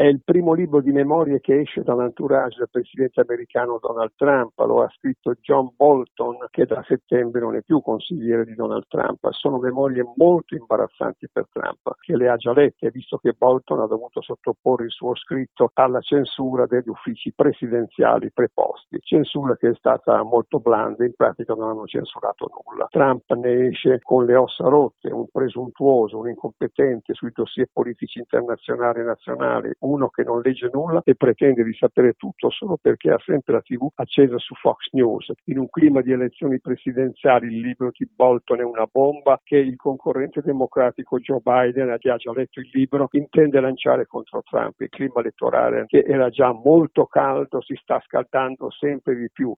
È il primo libro di memorie che esce dall'entourage del presidente americano Donald Trump, lo ha scritto John Bolton che da settembre non è più consigliere di Donald Trump. Sono memorie molto imbarazzanti per Trump, che le ha già lette, visto che Bolton ha dovuto sottoporre il suo scritto alla censura degli uffici presidenziali preposti, censura che è stata molto blanda, in pratica non hanno censurato nulla. Trump ne esce con le ossa rotte, un presuntuoso, un incompetente sui dossier politici internazionali e nazionali, uno che non legge nulla e pretende di sapere tutto solo perché ha sempre la TV accesa su Fox News. In un clima di elezioni presidenziali il libro di Bolton è una bomba che il concorrente democratico Joe Biden, che ha già letto il libro, intende lanciare contro Trump. Il clima elettorale che era già molto caldo si sta scaldando sempre di più.